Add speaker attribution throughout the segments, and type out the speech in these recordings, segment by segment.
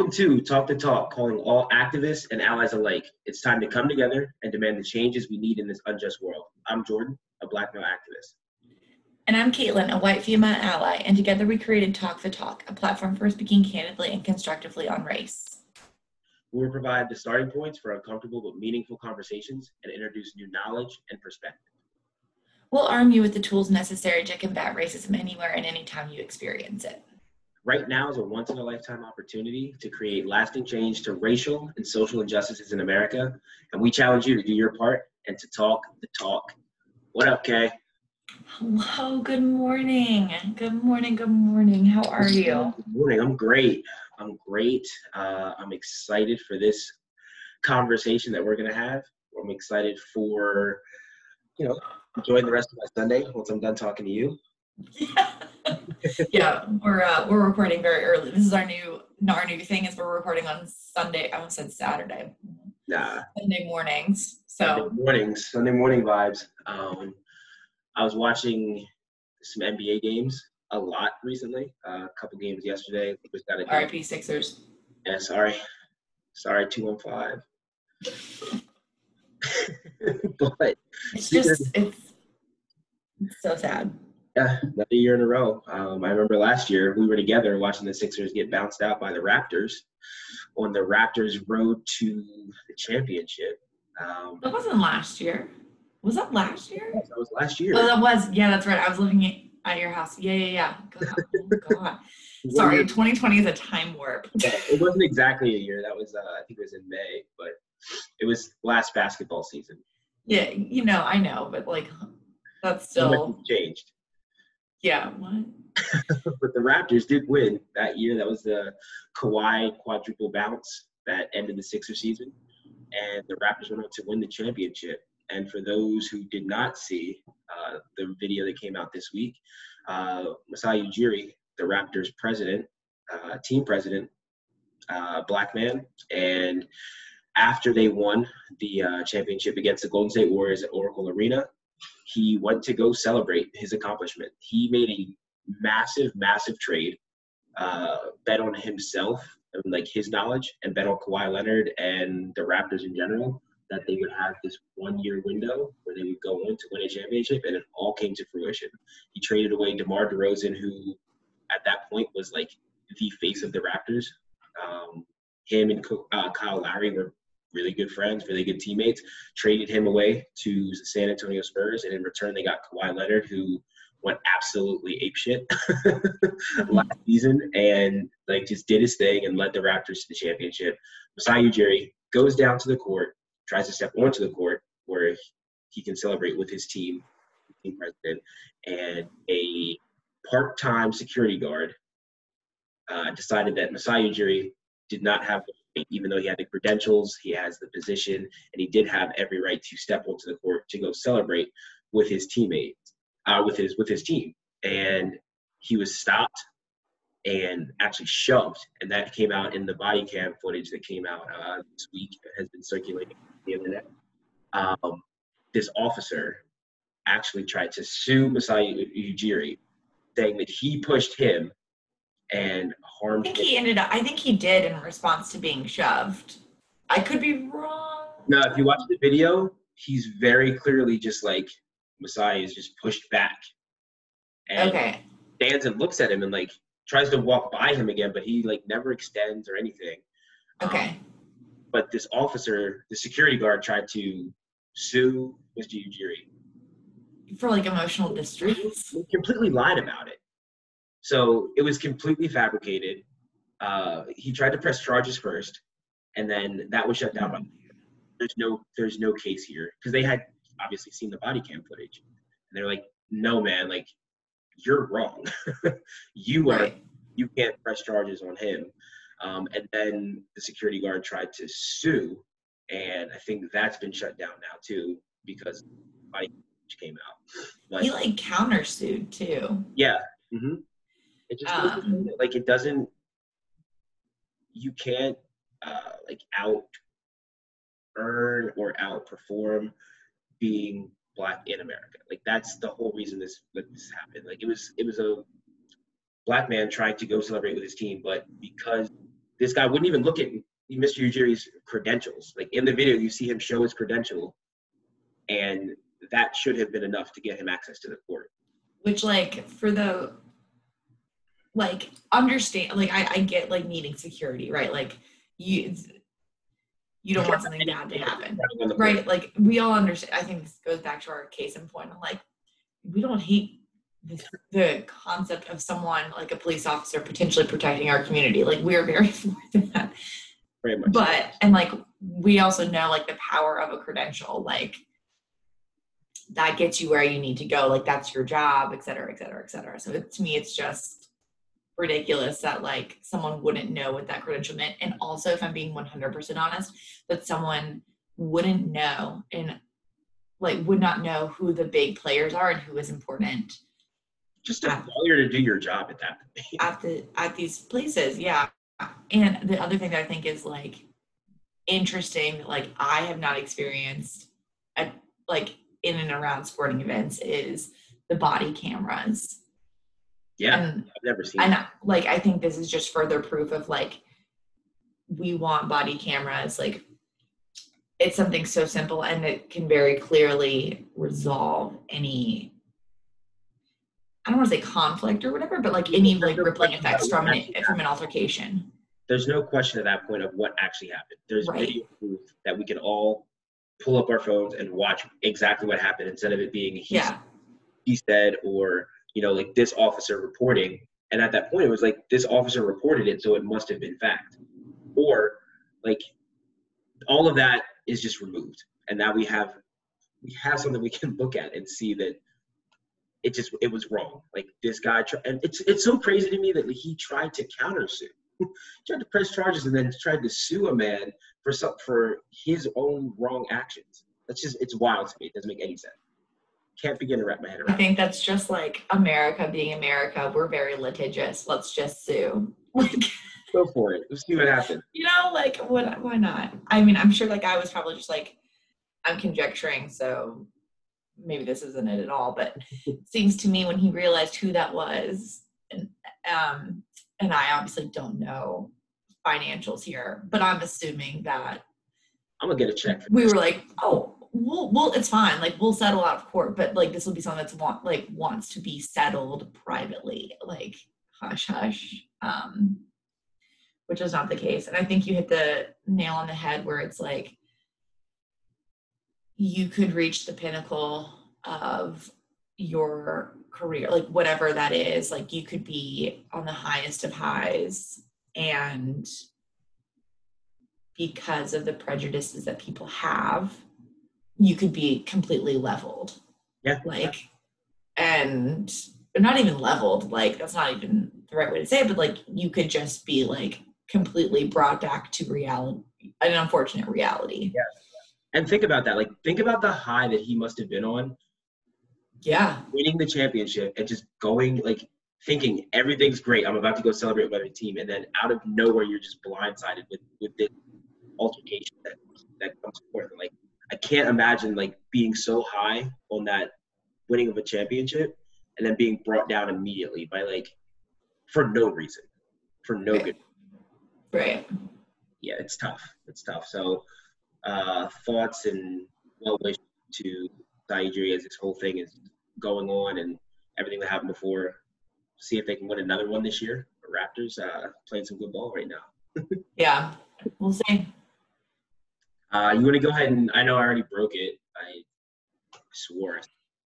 Speaker 1: Welcome to Talk the Talk, calling all activists and allies alike. It's time to come together and demand the changes we need in this unjust world. I'm Jordan, a black male activist.
Speaker 2: And I'm Kaitlin, a white female ally, and together we created Talk the Talk, a platform for speaking candidly and constructively on race.
Speaker 1: We will provide the starting points for uncomfortable but meaningful conversations and introduce new knowledge and perspective.
Speaker 2: We'll arm you with the tools necessary to combat racism anywhere and anytime you experience it.
Speaker 1: Right now is a once in a lifetime opportunity to create lasting change to racial and social injustices in America. And we challenge you to do your part and to talk the talk. What up, Kay?
Speaker 2: Hello, good morning. Good morning, good morning. How are you?
Speaker 1: Good morning. I'm great. I'm great. Uh, I'm excited for this conversation that we're going to have. I'm excited for, you know, enjoying the rest of my Sunday once I'm done talking to you.
Speaker 2: Yeah. yeah, we're uh, we're recording very early. This is our new our new thing is we're recording on Sunday. I almost said Saturday.
Speaker 1: Nah.
Speaker 2: Sunday mornings. So
Speaker 1: Sunday mornings, Sunday morning vibes. Um, I was watching some NBA games a lot recently. Uh, a couple games yesterday. Was got a
Speaker 2: RIP Sixers.
Speaker 1: Yeah, sorry, sorry, two one five. but
Speaker 2: It's just it's, it's so sad.
Speaker 1: Yeah, another year in a row. Um, I remember last year we were together watching the Sixers get bounced out by the Raptors on the Raptors' road to the championship. Um,
Speaker 2: That wasn't last year. Was that last year?
Speaker 1: that was last year.
Speaker 2: Oh, that was. Yeah, that's right. I was living at- at your house. Yeah, yeah, yeah. God, oh, God. Sorry, 2020 is a time warp.
Speaker 1: Yeah, it wasn't exactly a year. That was, uh, I think it was in May, but it was last basketball season.
Speaker 2: Yeah, you know, I know, but like, that's still.
Speaker 1: changed.
Speaker 2: Yeah. What?
Speaker 1: but the Raptors did win that year. That was the Kawhi quadruple bounce that ended the Sixer season, and the Raptors went on to win the championship. And for those who did not see uh, the video that came out this week, uh, Masai Ujiri, the Raptors president, uh, team president, uh, black man, and after they won the uh, championship against the Golden State Warriors at Oracle Arena, he went to go celebrate his accomplishment. He made a massive, massive trade, uh, bet on himself and like his knowledge, and bet on Kawhi Leonard and the Raptors in general that they would have this one year window where they would go on to win a championship, and it all came to fruition. He traded away DeMar DeRozan, who at that point was like the face of the Raptors. Um, him and uh, Kyle Lowry were really good friends, really good teammates. Traded him away to the San Antonio Spurs, and in return they got Kawhi Leonard, who went absolutely apeshit last season, and like just did his thing and led the Raptors to the championship. Masai Ujiri goes down to the court, tries to step onto the court where he can celebrate with his team, team president, and a part-time security guard uh, decided that Masai Ujiri did not have even though he had the credentials, he has the position, and he did have every right to step onto the court to go celebrate with his teammates, uh, with his with his team. And he was stopped and actually shoved, and that came out in the body cam footage that came out uh, this week. Has been circulating on the internet. Um, this officer actually tried to sue Masai Ujiri, saying that he pushed him and
Speaker 2: I think he ended up. I think he did in response to being shoved. I could be wrong.
Speaker 1: No, if you watch the video, he's very clearly just like Masai is just pushed back. And
Speaker 2: Okay.
Speaker 1: stands and looks at him and like tries to walk by him again, but he like never extends or anything. Um,
Speaker 2: Okay.
Speaker 1: but this officer, the security guard, tried to sue Mr. Ujiri.
Speaker 2: For like emotional distress.
Speaker 1: He completely lied about it. So it was completely fabricated. Uh, he tried to press charges first, and then that was shut down by there's no there's no case here because they had obviously seen the body cam footage and they're like no man like you're wrong. You are you can't press charges on him. Um, and then the security guard tried to sue and i think that's been shut down now too because body footage came out. But
Speaker 2: He like countersued too.
Speaker 1: yeah. Hmm it just
Speaker 2: Um,
Speaker 1: like it doesn't you can't uh, like out earn or outperform being black in America. Like that's the whole reason this this happened. Like it was it was a black man trying to go celebrate with his team, but because this guy wouldn't even look at Mr. Ujiri's credentials. Like in the video, you see him show his credential, and that should have been enough to get him access to the court.
Speaker 2: Which, like, for the like understand, like I, I get like needing security, right? Like you you don't want something bad to happen, right? Like we all understand. I think this goes back to our case in point. I'm like, we don't hate the, the concept of someone like a police officer potentially protecting our community. Like we're very for that.
Speaker 1: Very much.
Speaker 2: But and like we also know like the power of a credential, like that gets you where you need to go. Like that's your job, et cetera, et cetera, et cetera. So it, to me, it's just ridiculous that like someone wouldn't know what that credential meant. And also, if I'm being 100% honest, that someone wouldn't know and like would not know who the big players are and who is important.
Speaker 1: Just a failure to do your job at that
Speaker 2: point. At the at these places, yeah. And the other thing that I think is like interesting, like I have not experienced at like in and around sporting events is the body cameras.
Speaker 1: Yeah, and, I've never seen.
Speaker 2: And that. like, I think this is just further proof of like we want body cameras. Like, it's something so simple and it can very clearly resolve any. I don't want to say conflict or whatever, but like any like rippling effects from an from an altercation.
Speaker 1: There's no question at that point of what actually happened. There's right. video proof that we can all pull up our phones and watch exactly what happened instead of it being he, yeah. he said or you know like this officer reporting and at that point it was like this officer reported it so it must have been fact or like all of that is just removed and now we have we have something we can look at and see that it just it was wrong like this guy and it's it's so crazy to me that he tried to countersue tried to press charges and then tried to sue a man for some for his own wrong actions. That's just it's wild to me. It doesn't make any sense. Can't begin to wrap my head around.
Speaker 2: I think that's just like America being America. We're very litigious. Let's just sue.
Speaker 1: Go for it. Let's see what happens.
Speaker 2: You know, like what? Why not? I mean, I'm sure like I was probably just like I'm conjecturing, so maybe this isn't it at all. But it seems to me when he realized who that was, and um, and I obviously don't know financials here, but I'm assuming that
Speaker 1: I'm gonna get a check.
Speaker 2: we were like, oh, well, well, it's fine. Like we'll settle out of court, but like this will be something that's want like wants to be settled privately, like hush hush. Um, which is not the case. And I think you hit the nail on the head where it's like you could reach the pinnacle of your career, like whatever that is, like you could be on the highest of highs and because of the prejudices that people have, you could be completely leveled.
Speaker 1: Yeah.
Speaker 2: Like, and not even leveled, like, that's not even the right way to say it, but like, you could just be like completely brought back to reality, an unfortunate reality.
Speaker 1: Yeah. And think about that. Like, think about the high that he must have been on
Speaker 2: yeah.
Speaker 1: Winning the championship and just going like thinking everything's great. I'm about to go celebrate with my team, and then out of nowhere you're just blindsided with with this altercation that that comes forth. Like I can't imagine like being so high on that winning of a championship and then being brought down immediately by like for no reason, for no
Speaker 2: right.
Speaker 1: good.
Speaker 2: Right.
Speaker 1: Yeah, it's tough. It's tough. So uh, thoughts and well wishes to Saeed as this whole thing is going on and everything that happened before. See if they can win another one this year. The Raptors uh, playing some good ball right now.
Speaker 2: yeah, we'll see.
Speaker 1: Uh, you want to go ahead and I know I already broke it. I swore I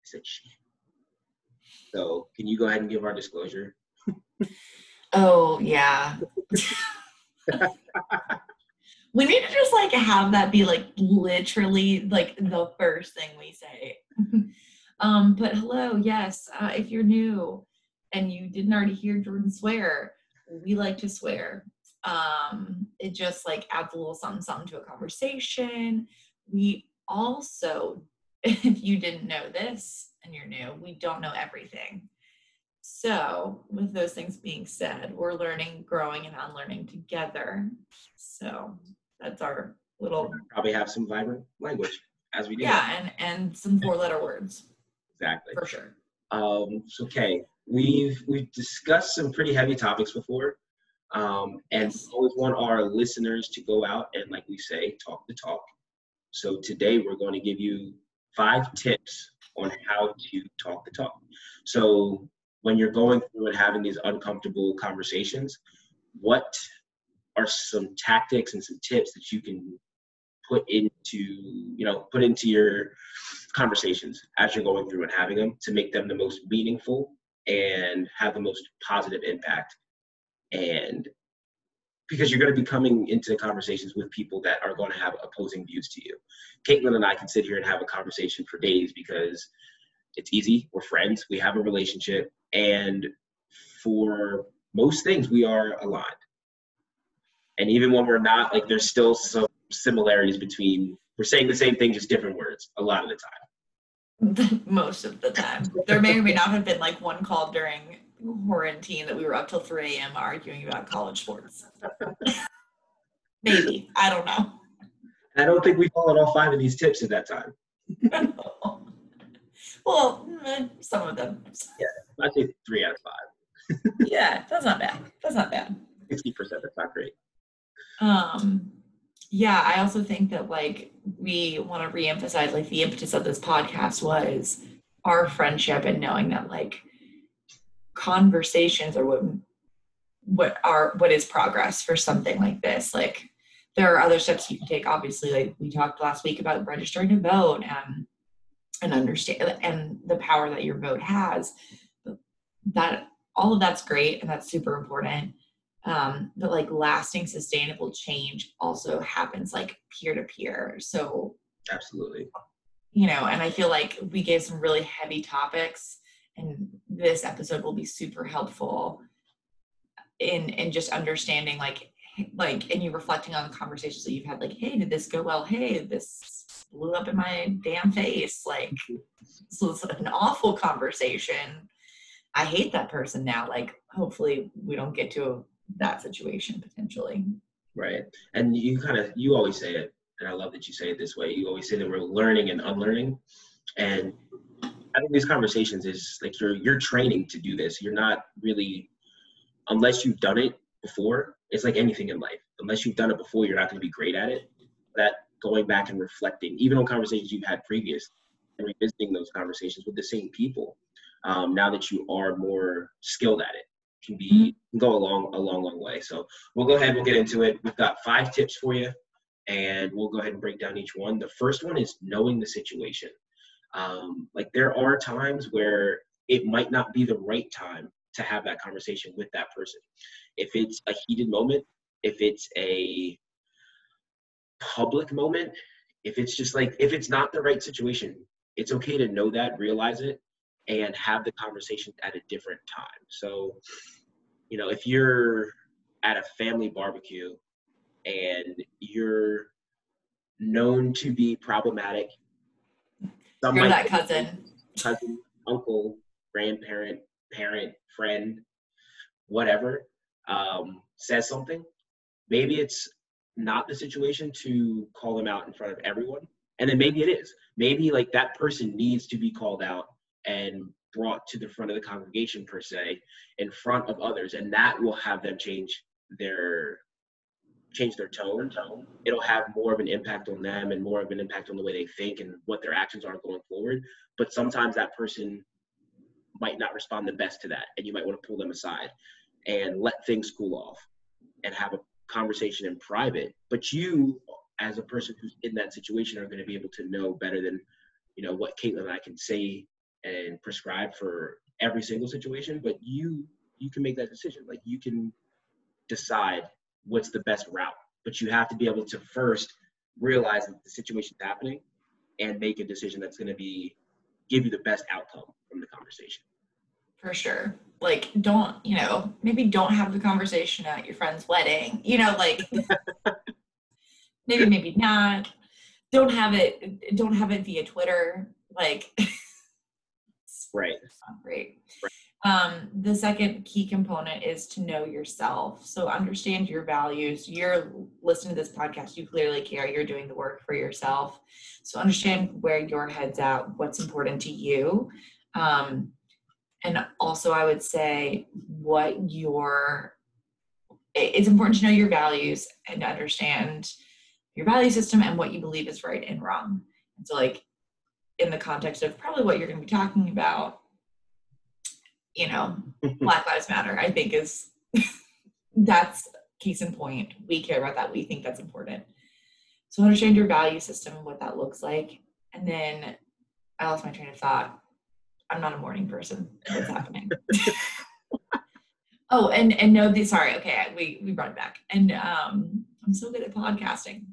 Speaker 1: said shit. So can you go ahead and give our disclosure?
Speaker 2: oh yeah. we need to just like have that be like literally like the first thing we say um but hello yes uh, if you're new and you didn't already hear jordan swear we like to swear um it just like adds a little something something to a conversation we also if you didn't know this and you're new we don't know everything so, with those things being said, we're learning, growing, and unlearning together. So, that's our little.
Speaker 1: Probably have some vibrant language as we do.
Speaker 2: Yeah, and and some four-letter words.
Speaker 1: Exactly.
Speaker 2: For sure.
Speaker 1: Um. So, okay, we've we've discussed some pretty heavy topics before. Um, and always want our listeners to go out and, like we say, talk the talk. So today we're going to give you five tips on how to talk the talk. So when you're going through and having these uncomfortable conversations, what are some tactics and some tips that you can put into, you know, put into your conversations as you're going through and having them to make them the most meaningful and have the most positive impact and because you're going to be coming into conversations with people that are going to have opposing views to you. Kaitlin and I can sit here and have a conversation for days because it's easy. We're friends. We have a relationship, and for most things, we are aligned. And even when we're not, like, there's still some similarities between we're saying the same thing, just different words a lot of the
Speaker 2: time. most of the time, there may or may not have been like one call during quarantine that we were up till 3 a.m. arguing about college sports. Maybe. I don't know.
Speaker 1: I don't think we followed all five of these tips at that time.
Speaker 2: well, mm, some of them.
Speaker 1: Yeah, I'd say three out of five.
Speaker 2: yeah, that's not bad. That's not bad.
Speaker 1: 60%, that's not great.
Speaker 2: Um, yeah, I also think that like we want to reemphasize like the impetus of this podcast was our friendship and knowing that like conversations are what what are what is progress for something like this? Like there are other steps you can take obviously like we talked last week about registering to vote and and understand and the power that your vote has. That all of that's great and that's super important. Um, but like lasting sustainable change also happens like peer to peer so
Speaker 1: absolutely.
Speaker 2: you know and i feel like we gave some really heavy topics and this episode will be super helpful in in just understanding like like and you reflecting on the conversations that you've had like hey did this go well? Hey this blew up in my damn face. Like this was an awful conversation. I hate that person now. Like hopefully we don't get to that situation potentially.
Speaker 1: Right. And you kind of you always say it and i love that you say it this way. You always say that we're learning and unlearning. And having these conversations is like you're you're training to do this. You're not really unless you've done it before. It's like anything in life. Unless you've done it before, you're not going to be great at it. That going back and reflecting, even on conversations you've had previous, and revisiting those conversations with the same people, um, now that you are more skilled at it, can be mm-hmm. can go a long, a long, long way. So we'll go ahead. We'll get into it. We've got five tips for you, and we'll go ahead and break down each one. The first one is knowing the situation. Um, like there are times where it might not be the right time to have that conversation with that person. If it's a heated moment, if it's a public moment, if it's just like, if it's not the right situation, it's okay to know that, realize it, and have the conversation at a different time. So, you know, if you're at a family barbecue and you're known to be problematic
Speaker 2: some You're that cousin.
Speaker 1: Cousin, uncle, grandparent, parent, friend, whatever, um, says something. Maybe it's not the situation to call them out in front of everyone. And then maybe it is. Maybe like that person needs to be called out and brought to the front of the congregation per se in front of others and that will have them change their change their tone, it'll have more of an impact on them and more of an impact on the way they think and what their actions are going forward. But sometimes that person might not respond the best to that, and you might want to pull them aside and let things cool off and have a conversation in private. But you, as a person who's in that situation, are going to be able to know better than you know what Kaitlin and I can say and prescribe for every single situation. But you, you can make that decision. Like you can decide what's the best route. But you have to be able to first realize that the situation's happening and make a decision that's going to be give you the best outcome from the conversation.
Speaker 2: For sure. Like, don't, you know, maybe don't have the conversation at your friend's wedding. You know, like, maybe, maybe not. Don't have it, don't have it via Twitter. Like,
Speaker 1: right.
Speaker 2: great. Right. Um, the second key component is to know yourself. So understand your values. You're listening to this podcast, you clearly care. You're doing the work for yourself. So understand where your head's at, what's important to you. Um, and also, I would say what your it's important to know your values and understand your value system and what you believe is right and wrong. And so, like, in the context of probably what you're going to be talking about, you know, Black Lives Matter, I think is that's case in point. We care about that. We think that's important. So understand your value system and what that looks like. And then I lost my train of thought. I'm not a morning person. What's happening? oh, and and no, the, sorry. Okay, we we brought it back. And um, I'm so good at podcasting.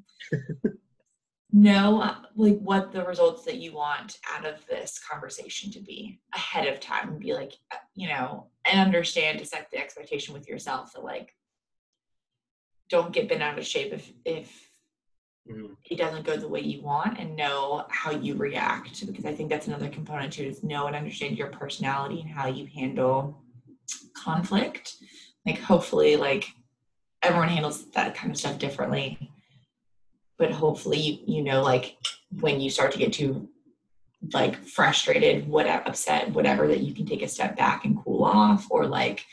Speaker 2: Know like what the results that you want out of this conversation to be ahead of time and be like uh, you know and understand to set the expectation with yourself that like don't get bent out of shape if if mm-hmm. it doesn't go the way you want and know how you react because i think that's another component too is know and understand your personality and how you handle conflict like hopefully like everyone handles that kind of stuff differently but hopefully you, you know like when you start to get too like frustrated whatever upset whatever that you can take a step back and cool off or like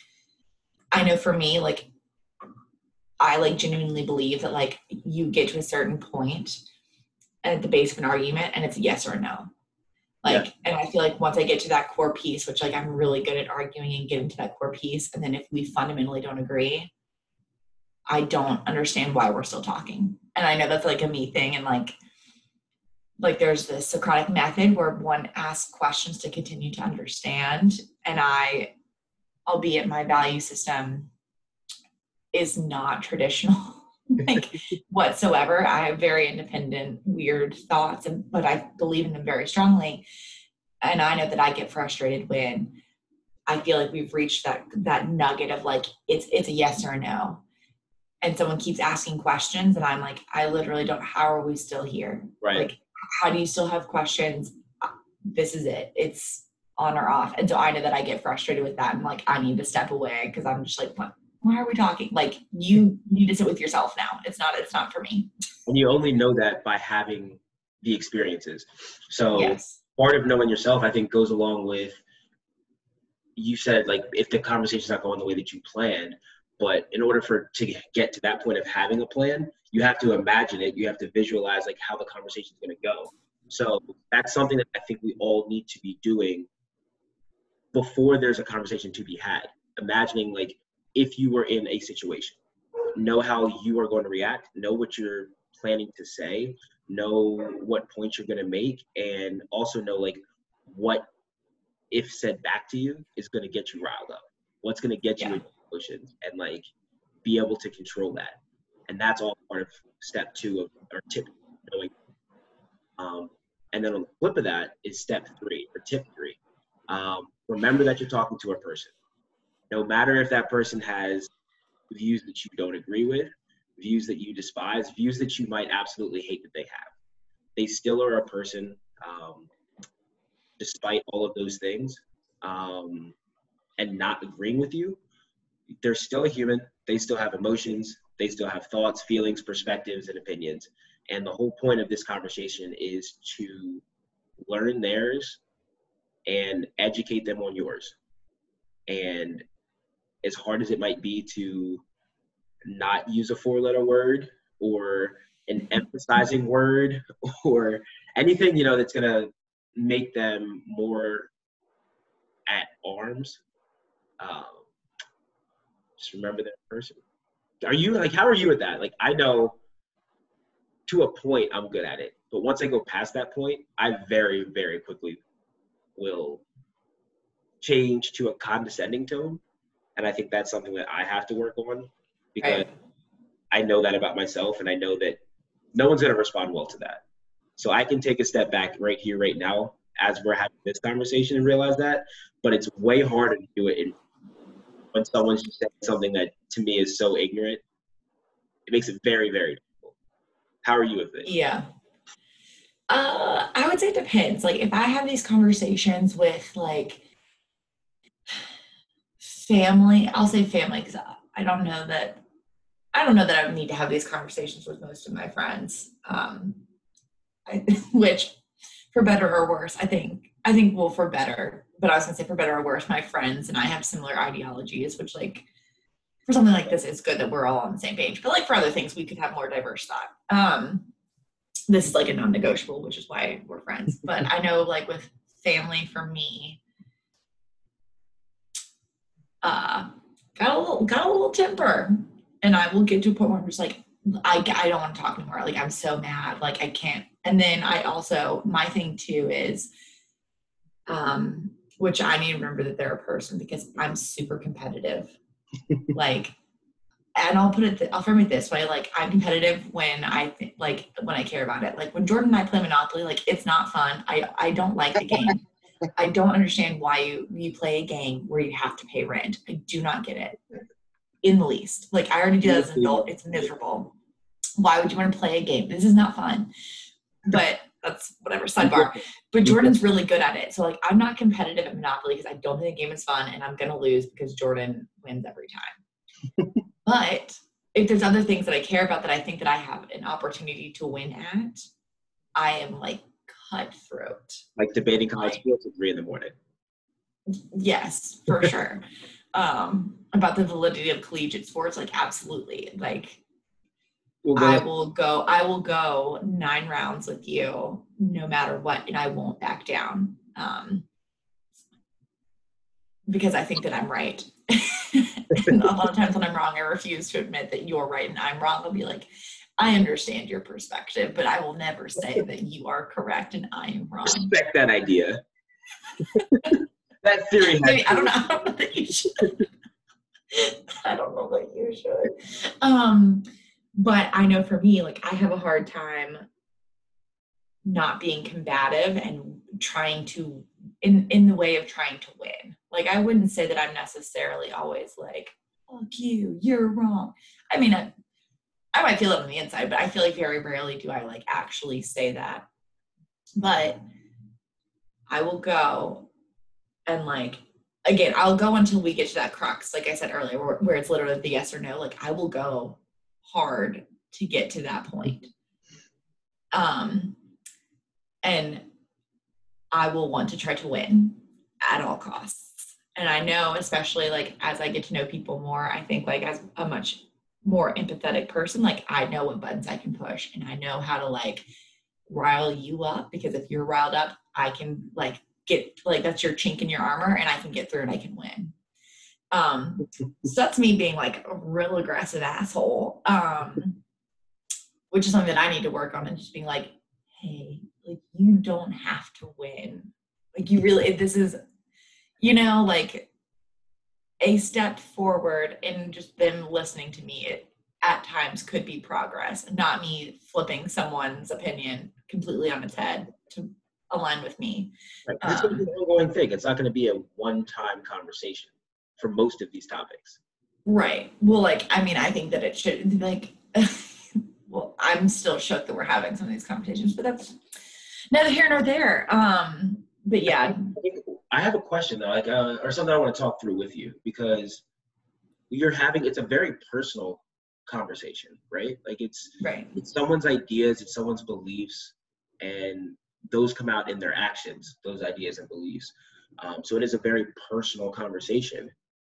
Speaker 2: i know for me like i like genuinely believe that like you get to a certain point at the base of an argument and it's a yes or a no like yeah. and i feel like once i get to that core piece which like i'm really good at arguing and getting to that core piece and then if we fundamentally don't agree i don't understand why we're still talking and I know that's like a me thing and like like there's the Socratic method where one asks questions to continue to understand. And I, albeit my value system is not traditional like whatsoever. I have very independent, weird thoughts, and but I believe in them very strongly. And I know that I get frustrated when I feel like we've reached that that nugget of like it's it's a yes or a no and someone keeps asking questions and i'm like i literally don't how are we still here?
Speaker 1: Right.
Speaker 2: Like how do you still have questions? Uh, this is it. It's on or off. And so i know that i get frustrated with that. And like i need to step away because i'm just like what why are we talking? Like you need to sit with yourself now. It's not it's not for me.
Speaker 1: And you only know that by having the experiences. So yes. part of knowing yourself i think goes along with you said like if the conversation's not going the way that you planned but in order for to get to that point of having a plan, you have to imagine it. You have to visualize like how the conversation is going to go. So that's something that I think we all need to be doing before there's a conversation to be had. Imagining like if you were in a situation, know how you are going to react, know what you're planning to say, know what points you're going to make, and also know like what if said back to you is going to get you riled up. What's going to get you and like be able to control that. And that's all part of step two of or tip knowing. Um, and then on the flip of that is step three or tip three. Um, remember that you're talking to a person. No matter if that person has views that you don't agree with, views that you despise, views that you might absolutely hate that they have. They still are a person, um, despite all of those things, um, and not agreeing with you they're still a human. They still have emotions. They still have thoughts, feelings, perspectives, and opinions. And the whole point of this conversation is to learn theirs and educate them on yours. And as hard as it might be to not use a four letter word or an emphasizing word or anything, you know, that's going to make them more at arms. Um, just remember that person. Are you like how are you at that? Like I know to a point I'm good at it, but once I go past that point, I very very quickly will change to a condescending tone, and I think that's something that I have to work on because right. I know that about myself, and I know that no one's gonna respond well to that. So I can take a step back right here, right now, as we're having this conversation, and realize that. But it's way harder to do it in when someone's just saying something that to me is so ignorant, it makes it very, very difficult. How are you with it?
Speaker 2: Yeah. Uh, I would say it depends. Like if I have these conversations with like family, I'll say family because I don't know that I don't know that I would need to have these conversations with most of my friends. Um, I, which, for better or worse, I think I think well for better but I was gonna say for better or worse, my friends and I have similar ideologies, which like for something like this, it's good that we're all on the same page. But like for other things, we could have more diverse thought. Um, this is like a non-negotiable, which is why we're friends. But I know like with family for me, uh, got a little got a little temper, and I will get to a point where I'm just like, I I don't want to talk anymore. Like I'm so mad, like I can't. And then I also my thing too is, um, which I need to remember that they're a person because mm-hmm. I'm super competitive. like and I'll put it, th- I'll frame it this way: like I'm competitive when I th- like when I care about it. Like when Jordan and I play Monopoly, like it's not fun. I I don't like the game. I don't understand why you you play a game where you have to pay rent. I do not get it in the least. Like I already do that as an adult. It's miserable. Why would you want to play a game? This is not fun. But that's whatever sidebar. But Jordan's really good at it. So like I'm not competitive at Monopoly because I don't think the game is fun and I'm gonna lose because Jordan wins every time. but if there's other things that I care about that I think that I have an opportunity to win at, I am like cutthroat.
Speaker 1: Like debating college sports at three in the morning.
Speaker 2: Yes, for sure. Um, about the validity of collegiate sports, like absolutely. Like we'll I will go, I will go nine rounds with you no matter what, and I won't back down. Um, because I think that I'm right. and a lot of times when I'm wrong, I refuse to admit that you're right and I'm wrong. I'll be like, I understand your perspective, but I will never say that you are correct and I am wrong.
Speaker 1: Respect that idea. that theory.
Speaker 2: Maybe, I don't know. I don't know that you should. I don't know that you should. Um, but I know for me, like I have a hard time not being combative and trying to in in the way of trying to win. Like I wouldn't say that I'm necessarily always like, fuck you, you're wrong. I mean, I, I might feel it on the inside, but I feel like very rarely do I like actually say that. But I will go and like again, I'll go until we get to that crux, like I said earlier, where, where it's literally the yes or no. Like I will go hard to get to that point. Um, and I will want to try to win at all costs. And I know, especially like as I get to know people more, I think like as a much more empathetic person, like I know what buttons I can push and I know how to like rile you up because if you're riled up, I can like get like that's your chink in your armor and I can get through and I can win. Um, so that's me being like a real aggressive asshole. Um, which is something that I need to work on and just being like, hey, like you don't have to win. Like you really this is you know, like a step forward in just them listening to me it, at times could be progress, not me flipping someone's opinion completely on its head to align with me.
Speaker 1: Right. It's um, an ongoing thing. It's not going to be a one-time conversation for most of these topics.
Speaker 2: Right. Well, like, I mean, I think that it should, be like, well, I'm still shook that we're having some of these conversations, but that's neither here nor there. Um, but yeah.
Speaker 1: I have a question though, like, uh, or something I want to talk through with you because you're having, it's a very personal conversation, right? Like it's,
Speaker 2: right.
Speaker 1: it's someone's ideas, it's someone's beliefs, and those come out in their actions, those ideas and beliefs. Um, so it is a very personal conversation.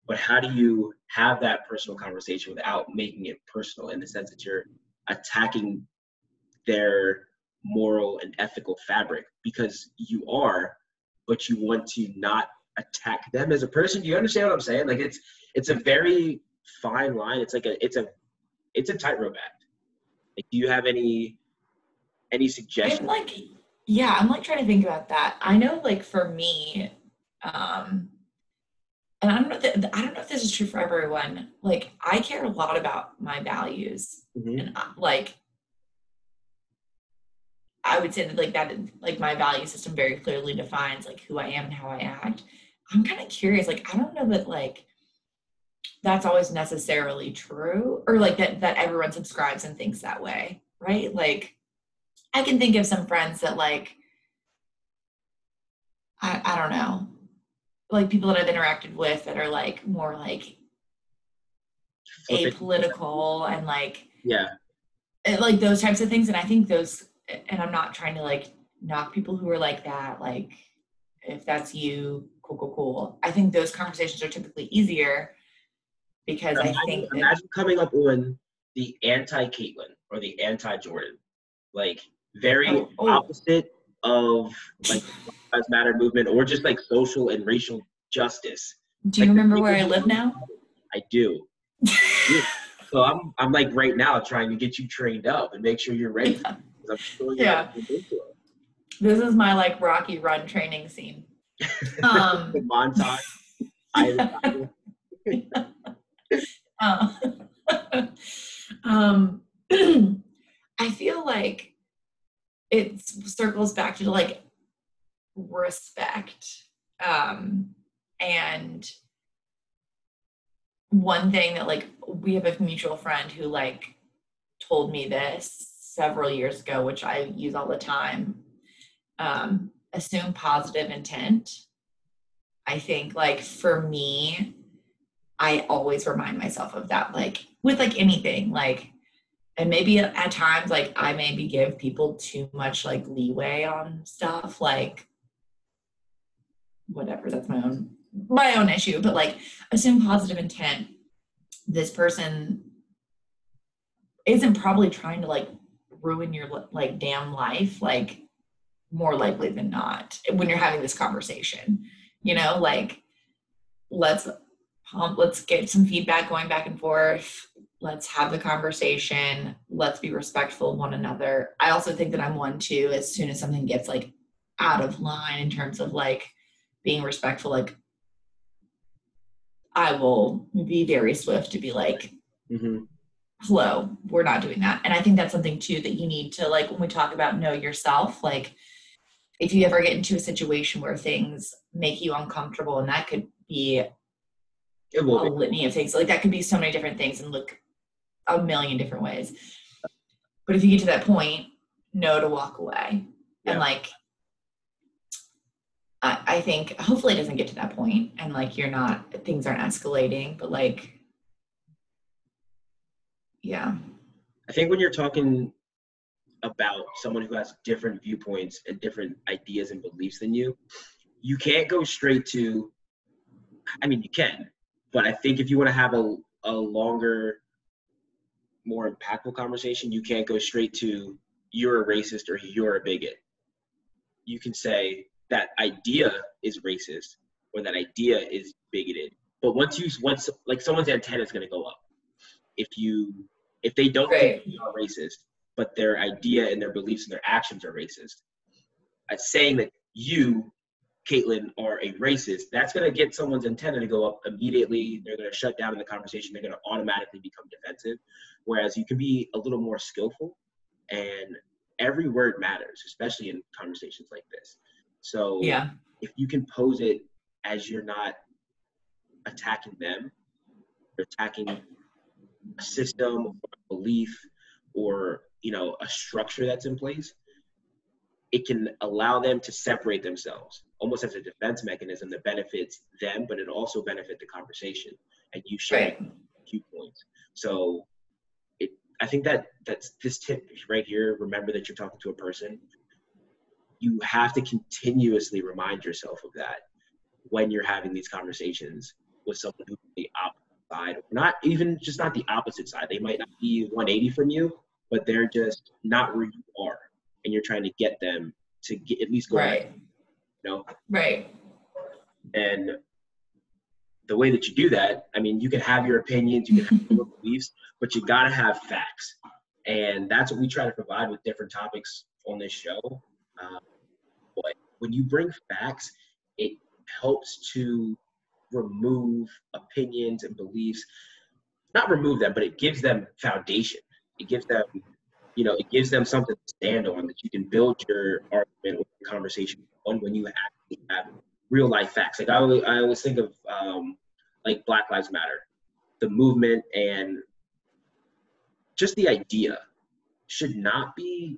Speaker 1: But how do you have that personal conversation without making it personal in the sense that you're attacking their moral and ethical fabric? Because you are, but you want to not attack them as a person. Do you understand what I'm saying? Like it's it's a very fine line. It's like a it's a it's a tightrope act. Like, do you have any any suggestions?
Speaker 2: I'm like yeah, I'm like trying to think about that. I know like for me, um, and I don't know that I don't know if this is true for everyone. Like I care a lot about my values, mm-hmm. and uh, like I would say that like that like my value system very clearly defines like who I am and how I act. I'm kind of curious. Like I don't know that like that's always necessarily true, or like that that everyone subscribes and thinks that way, right? Like I can think of some friends that like I, I don't know like people that I've interacted with that are like more like apolitical and like
Speaker 1: yeah.
Speaker 2: eh, like those types of things. And I think those and I'm not trying to like knock people who are like that like if that's you cool cool cool. I think those conversations are typically easier because I think that,
Speaker 1: imagine coming up on the anti Kaitlin or the anti Jordan, like very
Speaker 2: Oh, oh.
Speaker 1: opposite of like Lives Matter movement or just like social and racial justice.
Speaker 2: do you
Speaker 1: like
Speaker 2: remember where I live now?
Speaker 1: I do. So I'm I'm like right now trying to get you trained up and make sure you're ready.
Speaker 2: Yeah.
Speaker 1: 'cause I'm sure
Speaker 2: Yeah. This is my like Rocky Run training scene. Um,
Speaker 1: The montage. I,
Speaker 2: Uh, um, I feel like it circles back to like respect. Um, and one thing that like we have a mutual friend who like told me this several years ago, which I use all the time. Um, assume positive intent. I think like for me, I always remind myself of that, like with like anything, like, and maybe at, times, like I maybe give people too much like leeway on stuff, like whatever. That's my own my own issue, but like assume positive intent. This person isn't probably trying to like ruin your like damn life, like more likely than not when you're having this conversation. You know, like let's let's get some feedback going back and forth let's have the conversation let's be respectful of one another i also think that i'm one too as soon as something gets like out of line in terms of like being respectful like i will be very swift to be like
Speaker 1: Mhm.
Speaker 2: hello we're not doing that and i think that's something too that you need to like when we talk about know yourself like if you ever get into a situation where things make you uncomfortable and that could be a
Speaker 1: be.
Speaker 2: litany of things. Like that could be so many different things and look a million different ways. But if you get to that point, know to walk away.
Speaker 1: Yeah.
Speaker 2: And like I, I think hopefully it doesn't get to that point and like you're not things aren't escalating, but like yeah.
Speaker 1: I think when you're talking about someone who has different viewpoints and different ideas and beliefs than you, you can't go straight to, I mean, you can, but I think if you want to have a, a longer, more impactful conversation, you can't go straight to, you're a racist or you're a bigot. You can say that idea is racist or that idea is bigoted. But once you, once, like someone's antenna is going to go up. If you, if they don't think you are racist, but their idea and their beliefs and their actions are racist. Uh, saying that you, Kaitlin, are a racist, that's going to get someone's antenna to go up immediately. They're going to shut down in the conversation. They're going to automatically become defensive. Whereas you can be a little more skillful, and every word matters, especially in conversations like this. So
Speaker 2: Yeah.
Speaker 1: if you can pose it as you're not attacking them, you're attacking a system, or a belief, or you know a structure that's in place, it can allow them to separate themselves, almost as a defense mechanism that benefits them, but it also benefit the conversation and you sharing
Speaker 2: Right.
Speaker 1: viewpoints. So, it I think that that's this tip right here. Remember that you're talking to a person. You have to continuously remind yourself of that when you're having these conversations with someone who's on the opposite side, not even just not the opposite side. They might not be 180 from you, but they're just not where you are, and you're trying to get them to get at least go
Speaker 2: Right.
Speaker 1: ahead, you know.
Speaker 2: Right.
Speaker 1: And the way that you do that, I mean, you can have your opinions, you can have your beliefs, but you gotta have facts, and that's what we try to provide with different topics on this show. Um, but when you bring facts, it helps to remove opinions and beliefs. Not remove them, but it gives them foundation. It gives them, you know, it gives them something to stand on that you can build your argument or your conversation on when you actually have real life facts. Like I always, I always think of um, like Black Lives Matter, the movement, and just the idea should not be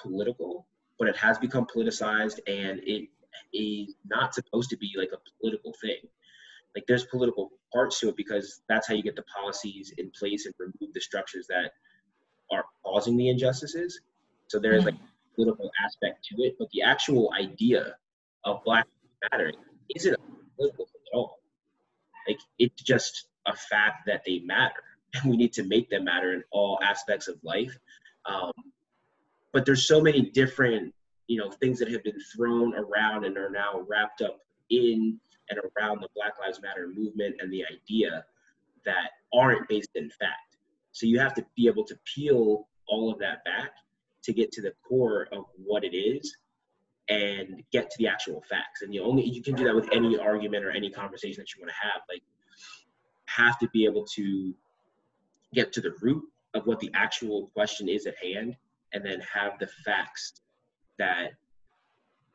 Speaker 1: political, but it has become politicized, and it is not supposed to be like a political thing. Like there's political parts to it because that's how you get the policies in place and remove the structures that are causing the injustices. So there is like a political aspect to it, but the actual idea of Black Lives Matter isn't political at all. Like it just a fact that they matter. And we need to make them matter in all aspects of life. Um, but there's so many different, you know, things that have been thrown around and are now wrapped up in and around the Black Lives Matter movement and the idea that aren't based in fact. So you have to be able to peel all of that back to get to the core of what it is and get to the actual facts. And you only you can do that with any argument or any conversation that you want to have. Like have to be able to get to the root of what the actual question is at hand and then have the facts that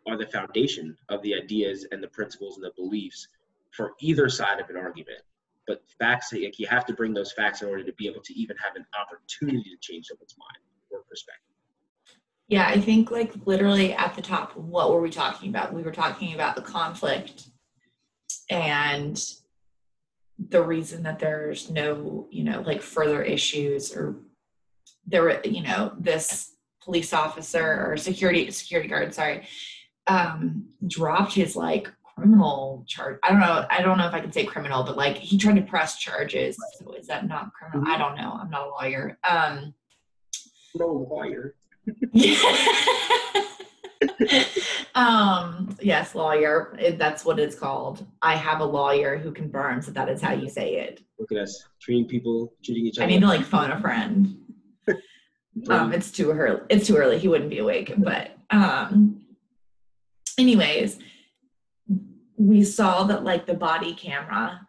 Speaker 1: are the foundation of the ideas and the principles and the beliefs for either side of an argument. But facts, like you have to bring those facts in order to be able to even have an opportunity to change someone's mind or perspective.
Speaker 2: Yeah, I think like literally at the top, what were we talking about? We were talking about the conflict and the reason that there's no, you know, like further issues or there were, you know, this police officer or security security guard, sorry, um, dropped his like criminal charge. I don't know. I don't know if I can say criminal, but like he tried to press charges. So is that not criminal? I don't know. I'm not a lawyer. Um,
Speaker 1: no lawyer.
Speaker 2: um, yes, lawyer. That's what it's called. I have a lawyer who confirms that that is how you say it.
Speaker 1: Look at us treating people, treating each other.
Speaker 2: I need to like phone a friend. Um, it's too early. It's too early. He wouldn't be awake. But um, anyways, we saw that like the body camera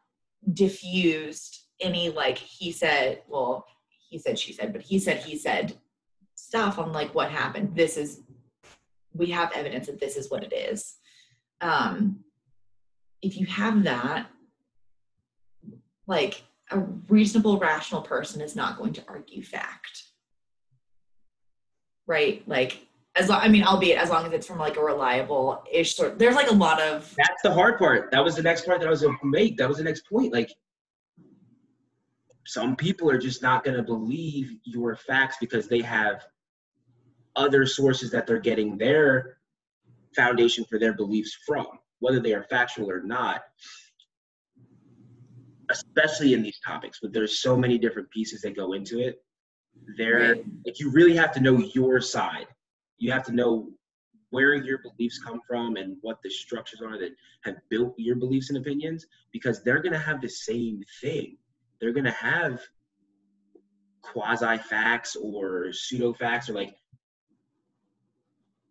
Speaker 2: diffused any like he said. Well, he said she said, but he said he said stuff on like what happened. This is we have evidence that this is what it is. Um, if you have that, like a reasonable, rational person is not going to argue fact, right? Like as long, I mean, albeit as long as it's from like a reliable ish sort. There's like a lot of.
Speaker 1: That's the hard part. That was the next part that I was going to make. That was the next point. Like some people are just not going to believe your facts because they have other sources that they're getting their foundation for their beliefs from, whether they are factual or not, especially in these topics. But there's so many different pieces that go into it. There, right. like you really have to know your side. You have to know where your beliefs come from and what the structures are that have built your beliefs and opinions because they're going to have the same thing. They're going to have quasi facts or pseudo facts or like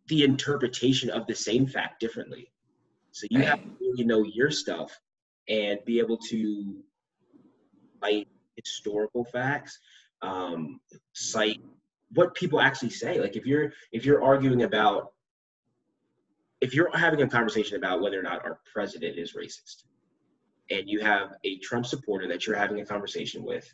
Speaker 1: the interpretation of the same fact differently. So you right. have to really know your stuff and be able to cite historical facts, um, cite what people actually say. Like if you're if you're arguing about if you're having a conversation about whether or not our president is racist, and you have a Trump supporter that you're having a conversation with,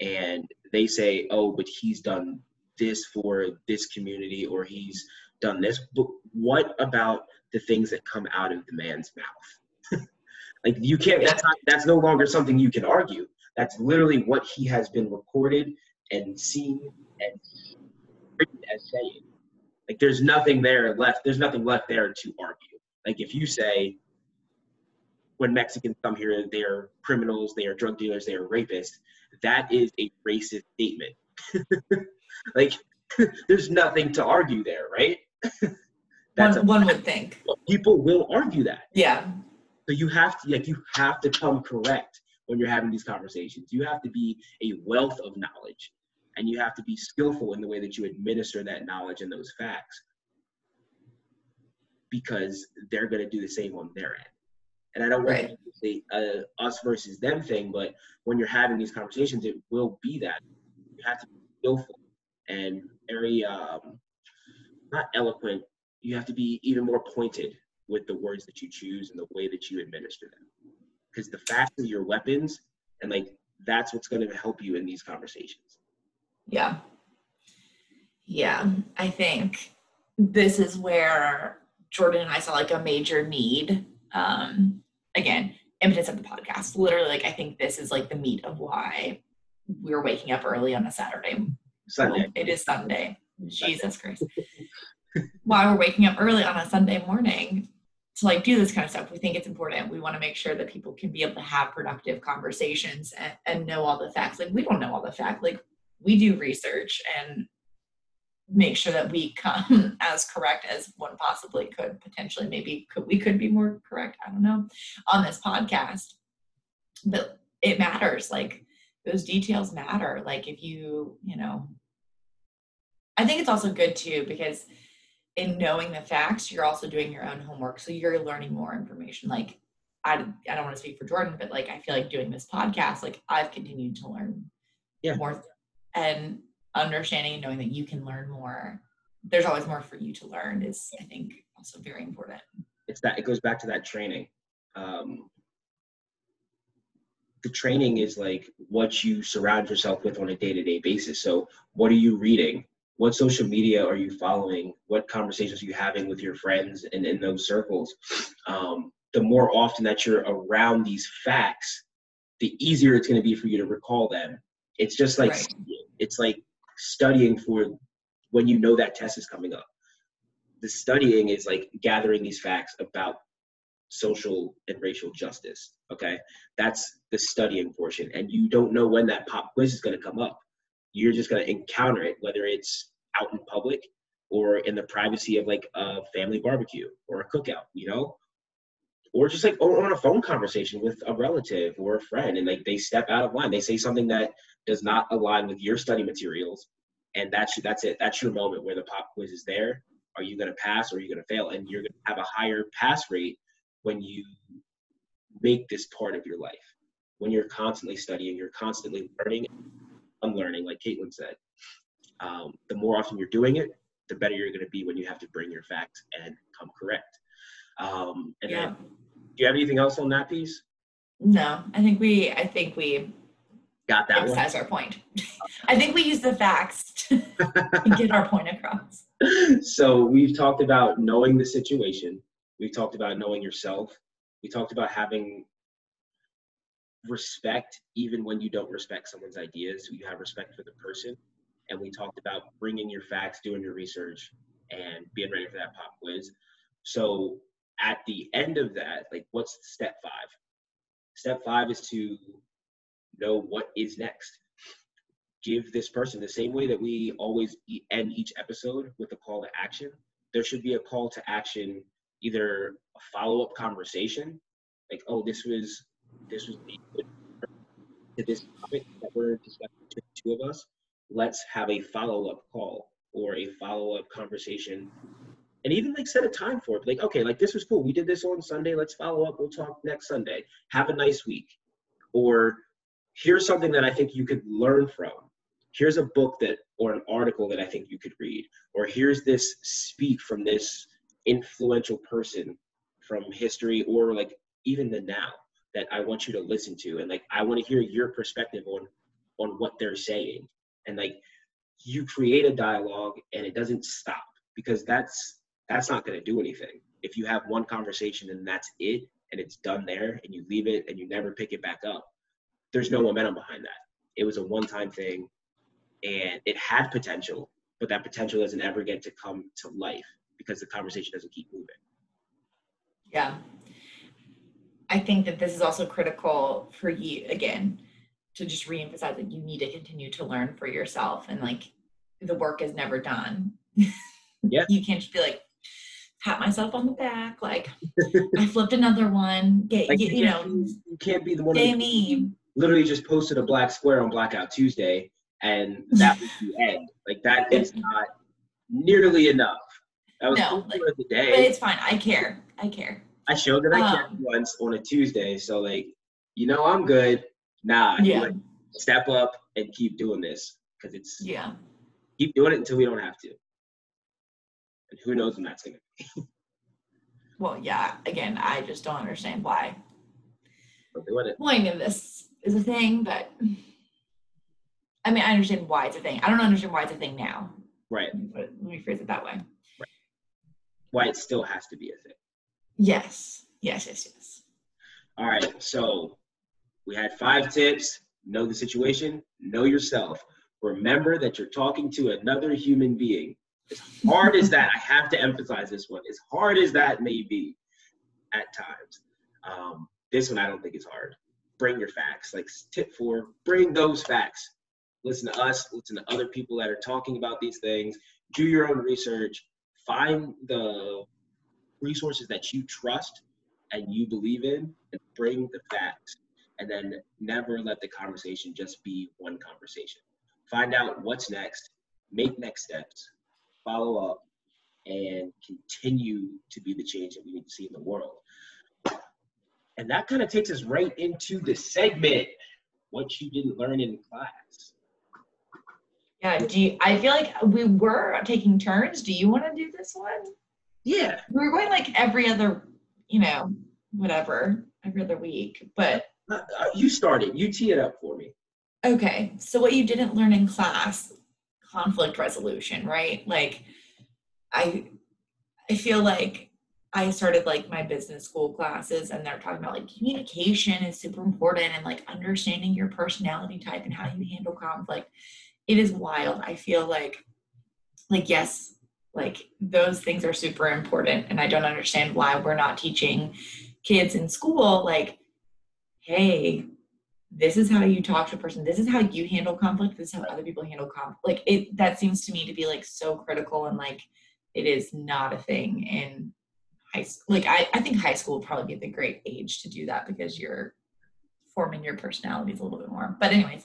Speaker 1: and they say, "Oh, but he's done this for this community, or he's done this, but what about the things that come out of the man's mouth? like you can't. That's not. That's no longer something you can argue. That's literally what he has been recorded and seen and written as saying. Like there's nothing there left. There's nothing left there to argue. Like if you say when Mexicans come here, they are criminals, they are drug dealers, they are rapists. That is a racist statement. like, there's nothing to argue there, right?
Speaker 2: That's one, a, one would think
Speaker 1: people will argue that.
Speaker 2: Yeah.
Speaker 1: So you have to like you have to come correct when you're having these conversations. You have to be a wealth of knowledge, and you have to be skillful in the way that you administer that knowledge and those facts, because they're going to do the same on their end. And I don't want right. to say uh, us versus them thing, but when you're having these conversations, it will be that you have to be skillful and very um, not eloquent. You have to be even more pointed with the words that you choose and the way that you administer them. Because the faster your weapons, and like that's what's going to help you in these conversations.
Speaker 2: Yeah. Yeah. I think this is where Jordan and I saw like a major need. Um, again, impetus of the podcast. Literally, like I think this is like the meat of why we're waking up early on a Saturday.
Speaker 1: Sunday.
Speaker 2: It is Sunday. Jesus Christ. why we're waking up early on a Sunday morning to like do this kind of stuff. We think it's important. We want to make sure that people can be able to have productive conversations and, and know all the facts. Like we don't know all the facts. Like we do research and make sure that we come as correct as one possibly could potentially maybe could we could be more correct i don't know on this podcast but it matters like those details matter like if you you know i think it's also good too because in knowing the facts you're also doing your own homework. So you're learning more information. Like i, I don't want to speak for jordan but like i feel like doing this podcast like i've continued to learn
Speaker 1: yeah.
Speaker 2: more and understanding and knowing that you can learn more. There's always more for you to learn is i think also very important.
Speaker 1: It's that it goes back to that training. Um, the training is like what you surround yourself with on a day-to-day basis. So what are you reading what social media are you following what conversations are you having with your friends and in those circles um, the more often that you're around these facts the easier it's going to be for you to recall them it's just like right. it's like studying for when you know that test is coming up. The studying is like gathering these facts about social and racial justice. Okay. That's the studying portion. And you don't know when that pop quiz is going to come up. You're just going to encounter it, whether it's out in public or in the privacy of like a family barbecue or a cookout, you know? Or just like on a phone conversation with a relative or a friend, and like they step out of line. They say something that does not align with your study materials, and that's that's it. That's your moment where the pop quiz is there. Are you going to pass or are you going to fail? And you're going to have a higher pass rate when you make this part of your life. When you're constantly studying, you're constantly learning, unlearning, like Kaitlin said. Um, the more often you're doing it, the better you're going to be when you have to bring your facts and come correct. Um, and yeah. then, do you have anything else on that piece?
Speaker 2: No, I think we, I think we
Speaker 1: Got that
Speaker 2: That's our point. I think we use the facts to get our point across.
Speaker 1: So we've talked about knowing the situation. We've talked about knowing yourself. We talked about having respect even when you don't respect someone's ideas. You have respect for the person. And we talked about bringing your facts, doing your research, and being ready for that pop quiz. So at the end of that, like, what's step five? Step five is to know what is next. Give this person the same way that we always end each episode with a call to action. There should be a call to action, either a follow-up conversation, like, oh, this was this was the to this topic that we're discussing to the two of us. Let's have a follow-up call or a follow-up conversation and even like set a time for it. Like, okay, like this was cool. We did this on Sunday. Let's follow up. We'll talk next Sunday. Have a nice week. Or here's something that I think you could learn from. Here's a book that or an article that I think you could read, or here's this speak from this influential person from history or like even the now that I want you to listen to and like I want to hear your perspective on on what they're saying and like you create a dialogue and it doesn't stop because that's that's not going to do anything if you have one conversation and that's it and it's done there and you leave it and you never pick it back up there's no momentum behind that. It was a one time thing and it had potential, but that potential doesn't ever get to come to life because the conversation doesn't keep moving.
Speaker 2: Yeah. I think that this is also critical for you, again, to just reemphasize that you need to continue to learn for yourself and like the work is never done.
Speaker 1: Yeah.
Speaker 2: you can't just be like, pat myself on the back, like I flipped another one. Get like, you, you, know,
Speaker 1: you can't be the one.
Speaker 2: me
Speaker 1: literally just posted a black square on Blackout Tuesday, and that was the end. Like that is not nearly enough. That was
Speaker 2: no, like, the day. But it's fine. I care. I care.
Speaker 1: I showed that I um, care once on a Tuesday, so like, you know, I'm good. Nah,
Speaker 2: yeah. Like,
Speaker 1: step up and keep doing this because it's
Speaker 2: yeah.
Speaker 1: Keep doing it until we don't have to, and who knows when that's gonna be.
Speaker 2: well, yeah. Again, I just don't understand why. Point of this is a thing, but I mean, I understand why it's a thing. I don't understand why it's a thing now.
Speaker 1: Right.
Speaker 2: But let me phrase it that way.
Speaker 1: Right. Why it still has to be a thing.
Speaker 2: Yes. Yes, yes, yes.
Speaker 1: All right. So we had five tips. Know the situation, know yourself. Remember that you're talking to another human being. As hard as that, I have to emphasize this one. As hard as that may be, at times. Um, this one I don't think is hard. Bring your facts. Like tip four, bring those facts. Listen to us, listen to other people that are talking about these things, do your own research, find the resources that you trust and you believe in, and bring the facts. And then never let the conversation just be one conversation. Find out what's next, make next steps, follow up, and continue to be the change that we need to see in the world. And that kind of takes us right into the segment what you didn't learn in class.
Speaker 2: Yeah, do you, I feel like we were taking turns. Do you want to do this one?
Speaker 1: Yeah.
Speaker 2: We were going like every other, you know, whatever, every other week. But
Speaker 1: uh, uh, you started. You tee it up for me.
Speaker 2: Okay. So what you didn't learn in class, conflict resolution, right? Like I I feel like I started like my business school classes and they're talking about like communication is super important and like understanding your personality type and how you handle conflict. It is wild. I feel like like yes, like those things are super important and I don't understand why we're not teaching kids in school like hey, this is how you talk to a person this is how you handle conflict this is how other people handle conflict like it that seems to me to be like so critical and like it is not a thing in high school. Like I, I think high school would probably be the great age to do that because you're forming your personalities a little bit more. But anyways,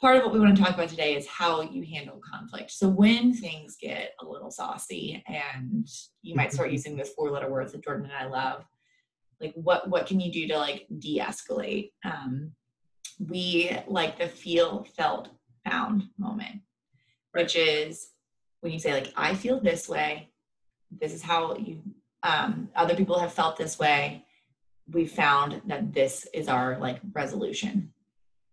Speaker 2: part of what we want to talk about today is how you handle conflict. So when things get a little saucy and you might start using those four letter words that Jordan and I love, like what what can you do to like de-escalate? Um, we like the feel felt found moment, which is when you say like i feel this way. This is how you um, other people have felt this way. We found that this is our like resolution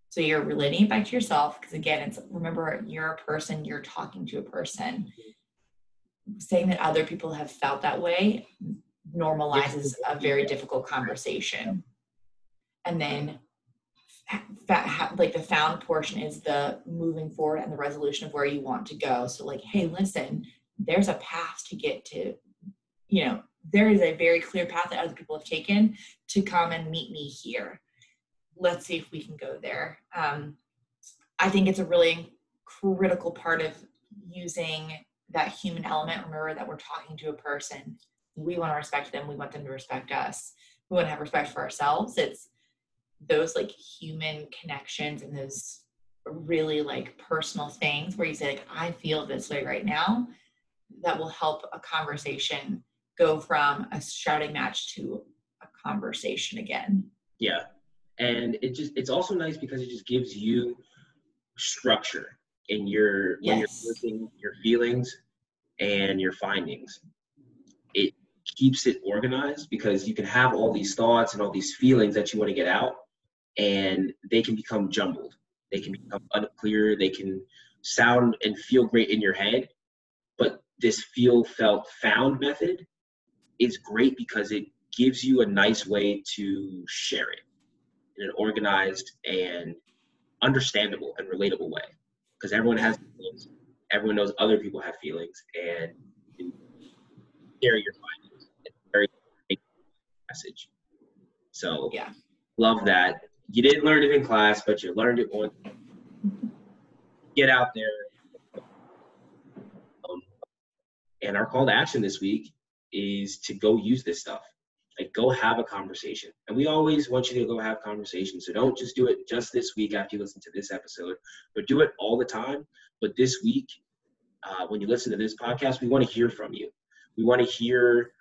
Speaker 2: so you're relating it back to yourself because again it's remember you're a person you're talking to a person. Saying that other people have felt that way normalizes a very difficult conversation. And then like the found portion is the moving forward and the resolution of where you want to go. So like hey listen there's a path to get to you know there is a very clear path that other people have taken to come and meet me here let's see if we can go there. Um, i think it's a really critical part of using that human element. Remember that we're talking to a person. We want to respect them. We want them to respect us. We want to have respect for ourselves. It's those like human connections and those really like personal things where you say like i feel this way right now that will help a conversation go from a shouting match to a conversation again.
Speaker 1: Yeah and it just it's also nice because it just gives you structure in your yes. when you're working your feelings and your findings it keeps it organized because you can have all these thoughts and all these feelings that you want to get out and they can become jumbled. They can become unclear. They can sound and feel great in your head. But this feel, felt, found method is great because it gives you a nice way to share it in an organized and understandable and relatable way. Because everyone has feelings. Everyone knows other people have feelings, and you share your findings. It's a very message. So
Speaker 2: yeah,
Speaker 1: love that you didn't learn it in class, but you learned it on. Get out there. Um, and our call to action this week is to go use this stuff. Like, go have a conversation. And we always want you to go have conversations. So don't just do it just this week after you listen to this episode, but do it all the time. But this week, uh, when you listen to this podcast, we want to hear from you. We want to hear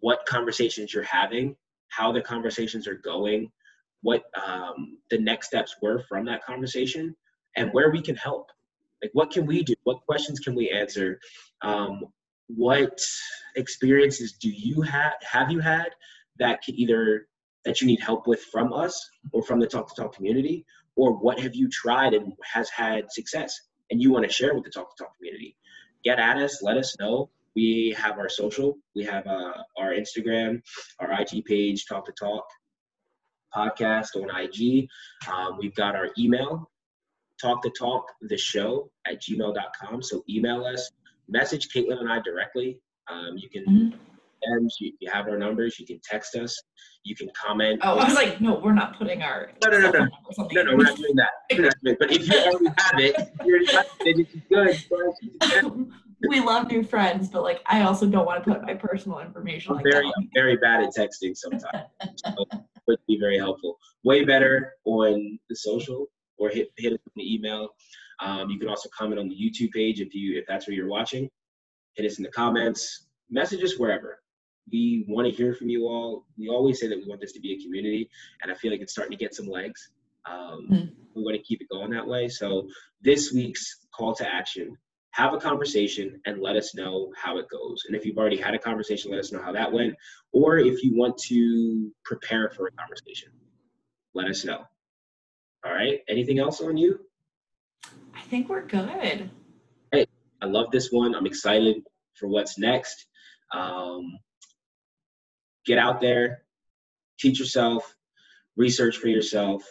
Speaker 1: what conversations you're having, how the conversations are going, what um, the next steps were from that conversation and where we can help. Like, what can we do? What questions can we answer? Um, what experiences do you have? Have you had that can either that you need help with from us or from the Talk the Talk community, or what have you tried and has had success and you want to share with the Talk the Talk community? Get at us. Let us know. We have our social. We have uh, our Instagram, our IG page, Talk the Talk podcast on IG. Um, we've got our email, talk to talk the show at gmail.com. So email us, message Kaitlin and I directly. Um, you can mm-hmm. You, you have our numbers. You can text us. You can comment.
Speaker 2: Oh, I was like, no, we're not putting our.
Speaker 1: No, no, no, no.
Speaker 2: numbers on the
Speaker 1: No, no, we're not doing that. Not doing- But if you already have it, you already have it, it's good.
Speaker 2: we love new friends, but like I also don't want to put my personal information
Speaker 1: I'm
Speaker 2: like
Speaker 1: very,
Speaker 2: that.
Speaker 1: I'm very bad at texting sometimes. So it would be very helpful. Way better on the social or hit hit the email. Um, you can also comment on the YouTube page if you if that's where you're watching. Hit us in the comments. Message us wherever. We want to hear from you all. We always say that we want this to be a community, and I feel like it's starting to get some legs. Um,
Speaker 2: Hmm.
Speaker 1: We want to keep it going that way. So this week's call to action have a conversation and let us know how it goes. And if you've already had a conversation, let us know how that went. Or if you want to prepare for a conversation, let us know. All right. Anything else on you?
Speaker 2: I think we're good.
Speaker 1: I love this one. I'm excited for what's next. Um, get out there, teach yourself, research for yourself,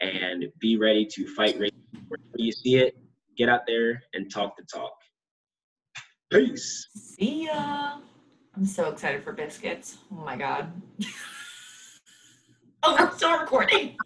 Speaker 1: and be ready to fight racism wherever you see it. Get out there and talk the talk. Peace.
Speaker 2: See ya. I'm so excited for biscuits. Oh my god. oh, we're still recording.